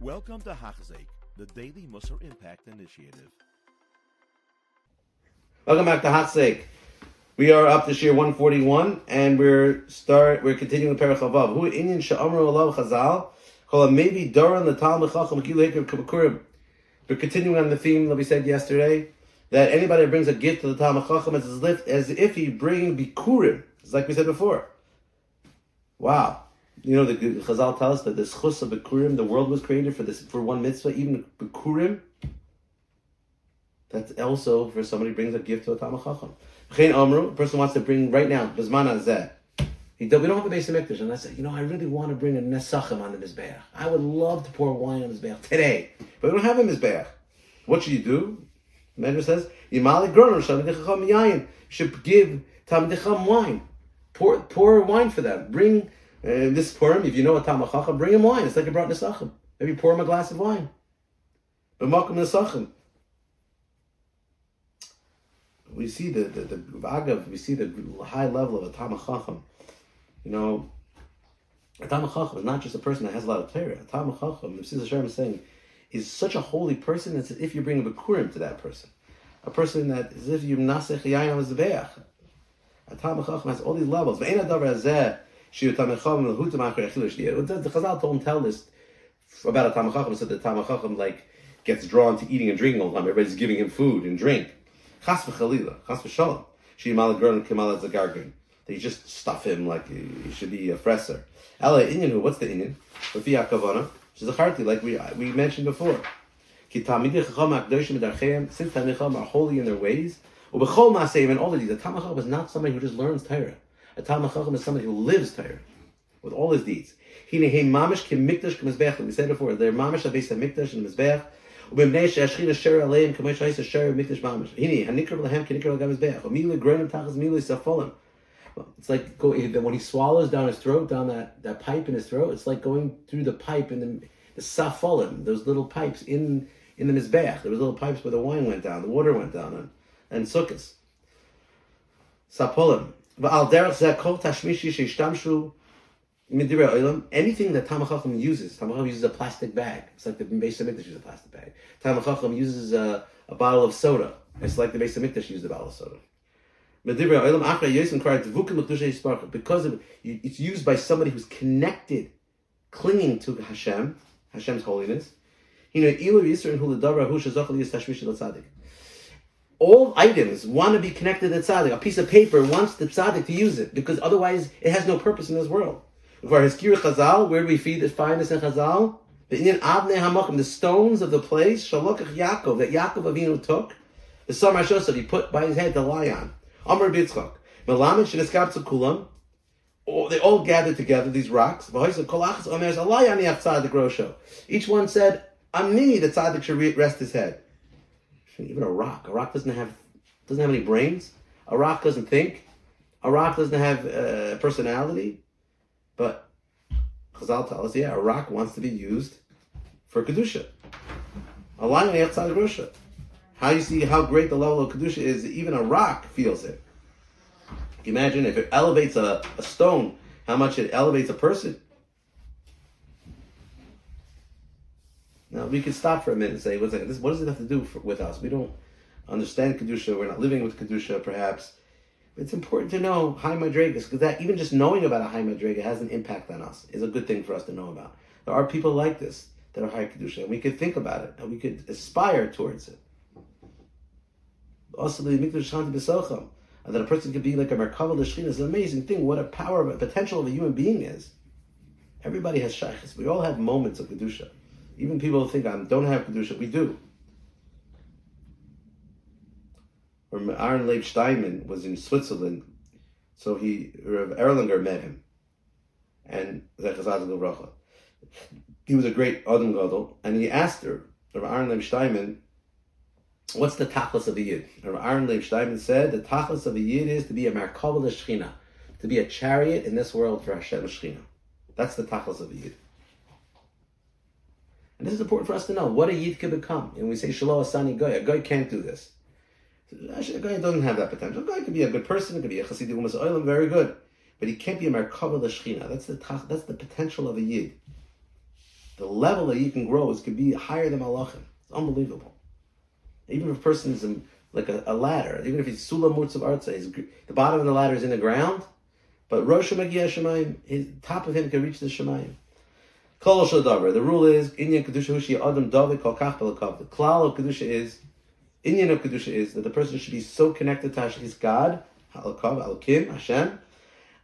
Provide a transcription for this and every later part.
Welcome to Hachzik, the Daily Musar Impact Initiative. Welcome back to Hachzik. We are up this year 141, and we're start we're continuing the Perach Avav. Who Inyan Sha'amru Allah Chazal call maybe Doran the Talmud Chacham Kabakurim. We're continuing on the theme that we said yesterday that anybody that brings a gift to the Talmud Chacham is as if, as if he bring Bikurim. It's like we said before. Wow. You know, the Chazal tell us that the schus of Bikurim, the world was created for this for one mitzvah, even Bikurim. That's also for somebody brings a gift to a Talmud Chacham. Amru, a person wants to bring right now, Bizman Azeh. We don't have a base of Mikdash. And I said, you know, I really want to bring a Nesachim on the Mizbeach. I would love to pour wine on the Mizbeach today. But we don't have a Mizbeach. What should you do? The Medrash says, Yimali Groner, should give Tamadicham wine. Pour, pour wine for them. Bring uh, this Purim, if you know a Tamachacham, bring him wine. It's like a brought Nesachim. Maybe pour him a glass of wine. But Malkum Nesachim we see the the, the Agav, we see the high level of a Tamachacham. You know, a Tamachacham is not just a person that has a lot of Torah. A Tamachacham, the Sister Sharm is saying, is such a holy person that's as if you bring a Bikurim to that person. A person that is if you Nasech Yayam Zebeach. A Tamachacham has all these levels. The Chazal don't tell this about a Tamachacham, so the Tamachacham like gets drawn to eating and drinking all the time. Everybody's giving him food and drink. Chas v'chalila, chas v'shalom. She mal gron kemal zagargin. They just stuff him like he should be a fresser. Ela inyan what's the inyan? Lefi hakavana. She's a charti, like we we mentioned before. Since tamidei are holy in their ways. And all of these. A tamachacham is not somebody who just learns Torah. A tamachacham is somebody who lives Torah with all his deeds. Hine he mamish kim mikdash kim mizbeach. We said before, they're mamish abes mikdash and mizbeach. ובמפני שהשכינה שר עליהם כמו שהייס שר מקדש ממש. הנה, הנקר להם כנקר לגב מזבח. ומילה גרנם תחת מילה ספולם. It's like go, when he swallows down his throat, down that, that pipe in his throat, it's like going through the pipe in the, the safolim, those little pipes in in the mizbeach. There was little pipes where the wine went down, the water went down, and, and sukkahs. Sapolim. Anything that Tamachachim uses, Tamachachim uses a plastic bag. It's like the Beis Hamikdash uses a plastic bag. Tamachachim uses a, a, bottle of soda. It's like the Beis Hamikdash used a bottle of soda. Because of, it's used by somebody who's connected, clinging to Hashem, Hashem's holiness. You know, all items want to be connected to tzaddik. A piece of paper wants the tzaddik to use it because otherwise it has no purpose in this world. For his kir Chazal, where do we feed this this in Chazal? The Indian Avne Hamakim, the stones of the place, Shalokach Yaakov, that Yaakov Avinu took, the Samar Shosef he put by his head to lie on. Amr Bitzchak. Melamed Shineskabtzu Kulam, they all gathered together, these rocks. Each one said, me, the tzaddik should rest his head. Even a rock. A rock doesn't have doesn't have any brains. A rock doesn't think. A rock doesn't have uh, personality. But Chazal tell us, yeah, a rock wants to be used for kedusha. A lion outside Russia. How you see how great the level of kedusha is? Even a rock feels it. Imagine if it elevates a, a stone, how much it elevates a person. Now we can stop for a minute and say, "What's? What does it have to do for, with us? We don't understand kedusha. We're not living with kedusha, perhaps." it's important to know high madrigas because that even just knowing about a high madriga has an impact on us. is a good thing for us to know about. There are people like this that are high kedusha, and we could think about it and we could aspire towards it. Also, the mikdash shanti that a person could be like a merkava l'shchina is an amazing thing. What a power a potential of a human being is. Everybody has shaykhs. We all have moments of kedusha. Even people who think I don't have kedusha, we do. or Aaron Leib Steinman was in Switzerland, so he Rav Erlanger met him, and he was a great Adam Gadol, and he asked her, Rav Aaron Leib Steinman, what's the tachlis of the yid? Rav Aaron Leib Steinman said the tachlis of the yid is to be a merkava shechina, to be a chariot in this world for Hashem Shechina. That's the tachlis of the yid. And this is important for us to know what a yid could become. And we say Shalom Asani Goy. A Goy can't do this. Actually, a guy doesn't have that potential. A guy could be a good person, could be a Hasidic Umas Oilam, very good. But he can't be a Merkava L'Shchina. That's the, that's the potential of a Yid. the level that you can grow is could be higher than malachim. It's unbelievable. Even if a person is in, like a, a ladder, even if he's sulam mutzav arza, the bottom of the ladder is in the ground, but Rosh Magia Shemayim, his top of him can reach the Shemayim. Kol Shadavar. The rule is Inyan Kedusha Hushi Adam David Kol Kach The klal of Kedusha is Inyan of Kedusha is that the person should be so connected to his God, Halakav, Alakim, Hashem,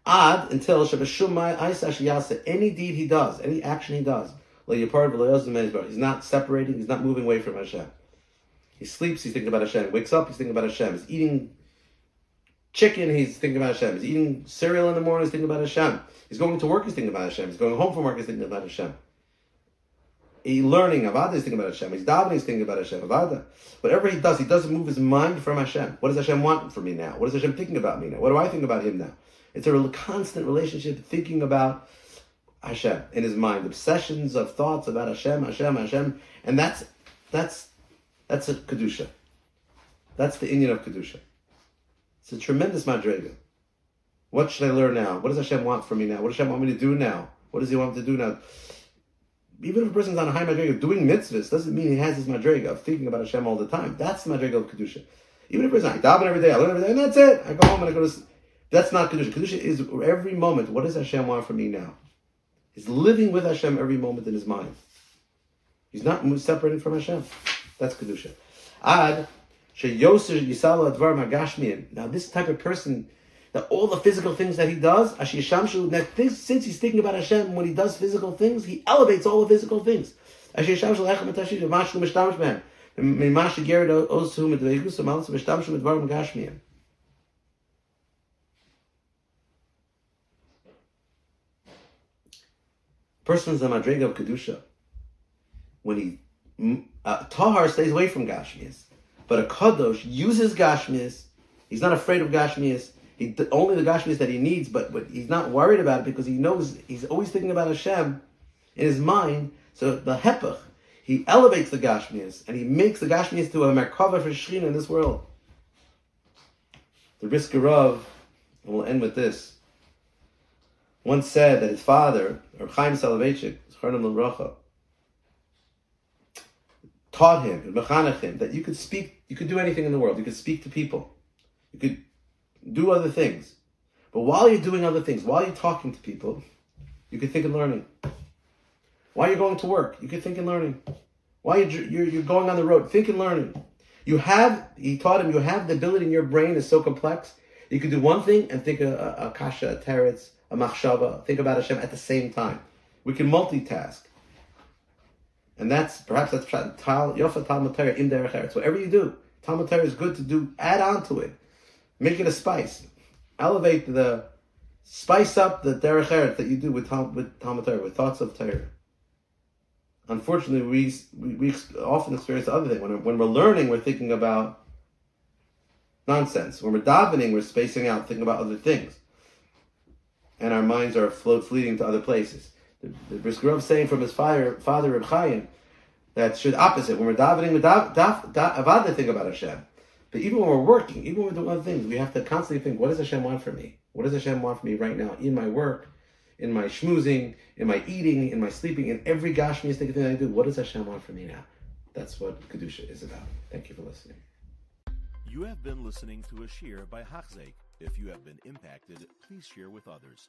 Ad until Shabashumai Aisash Yasa. Any deed he does, any action he does, He's not separating. He's not moving away from Hashem. He sleeps. He's thinking about Hashem. Wakes up. He's thinking about Hashem. He's eating chicken. He's thinking about Hashem. He's eating cereal in the morning. He's thinking about Hashem. He's going to work. He's thinking about Hashem. He's going home from work. He's thinking about Hashem. He's learning Avada. He's thinking about Hashem. He's davening. He's thinking about Hashem. Avada. Whatever he does, he doesn't move his mind from Hashem. What does Hashem want from me now? What is Hashem thinking about me now? What do I think about him now? It's a constant relationship, thinking about Hashem in his mind, obsessions of thoughts about Hashem, Hashem, Hashem, and that's that's that's a kedusha. That's the inyan of kedusha. It's a tremendous madrega. What should I learn now? What does Hashem want from me now? What does Hashem want me to do now? What does He want me to do now? Even if a person's on a high madrega doing mitzvahs, doesn't mean he has his madrega of thinking about Hashem all the time. That's the madrega of kedusha. Even if a person I daven every day, I learn every day, and that's it. I go home and I go to. That's not kedusha. Kedusha is every moment. What does Hashem want from me now? He's living with Hashem every moment in his mind. He's not separated from Hashem. That's Kedusha. Ad, Now this type of person, that all the physical things that he does, that this, since he's thinking about Hashem, when he does physical things, he elevates all the physical things. Person's a madriga of kedusha. When he uh, tahar stays away from gashmias, but a kadosh uses gashmias. He's not afraid of gashmias. He only the gashmias that he needs, but, but he's not worried about it because he knows he's always thinking about Hashem in his mind. So the hepach, he elevates the gashmias and he makes the gashmias to a merkava for shechina in this world. The Brisker and we'll end with this once said that his father, or Chaim Soloveitchik, taught him, mechanech him, that you could speak, you could do anything in the world. You could speak to people. You could do other things. But while you're doing other things, while you're talking to people, you could think and learning. While you're going to work, you could think and learning. While you're, you're, you're going on the road, think and learning. You have, he taught him, you have the ability in your brain is so complex. You could do one thing and think a, a, uh, a kasha, a teretz, a machshava, think about Hashem at the same time. We can multitask. And that's perhaps that's tal Yofa Talmud Torah in Derech Eretz. Whatever you do, Talmud Torah is good to do. Add on to it, make it a spice, elevate the, spice up the Derech Eretz that you do with with Talmud Torah, with thoughts of Torah. Unfortunately, we, we, we often experience the other thing. When, when we're learning, we're thinking about nonsense. When we're davening, we're spacing out, thinking about other things and our minds are float fleeting to other places. The, the Brisker saying from his father, father Reb Chaim, that should opposite. When we're davening, we dav, dav, dav, avad think about Hashem. But even when we're working, even when we're doing other things, we have to constantly think, what does Hashem want from me? What does Hashem want from me right now in my work, in my schmoozing, in my eating, in my sleeping, in every gashmiistic thing I do? What does Hashem want from me now? That's what Kedusha is about. Thank you for listening. You have been listening to a shear by Hachzeik. If you have been impacted, please share with others.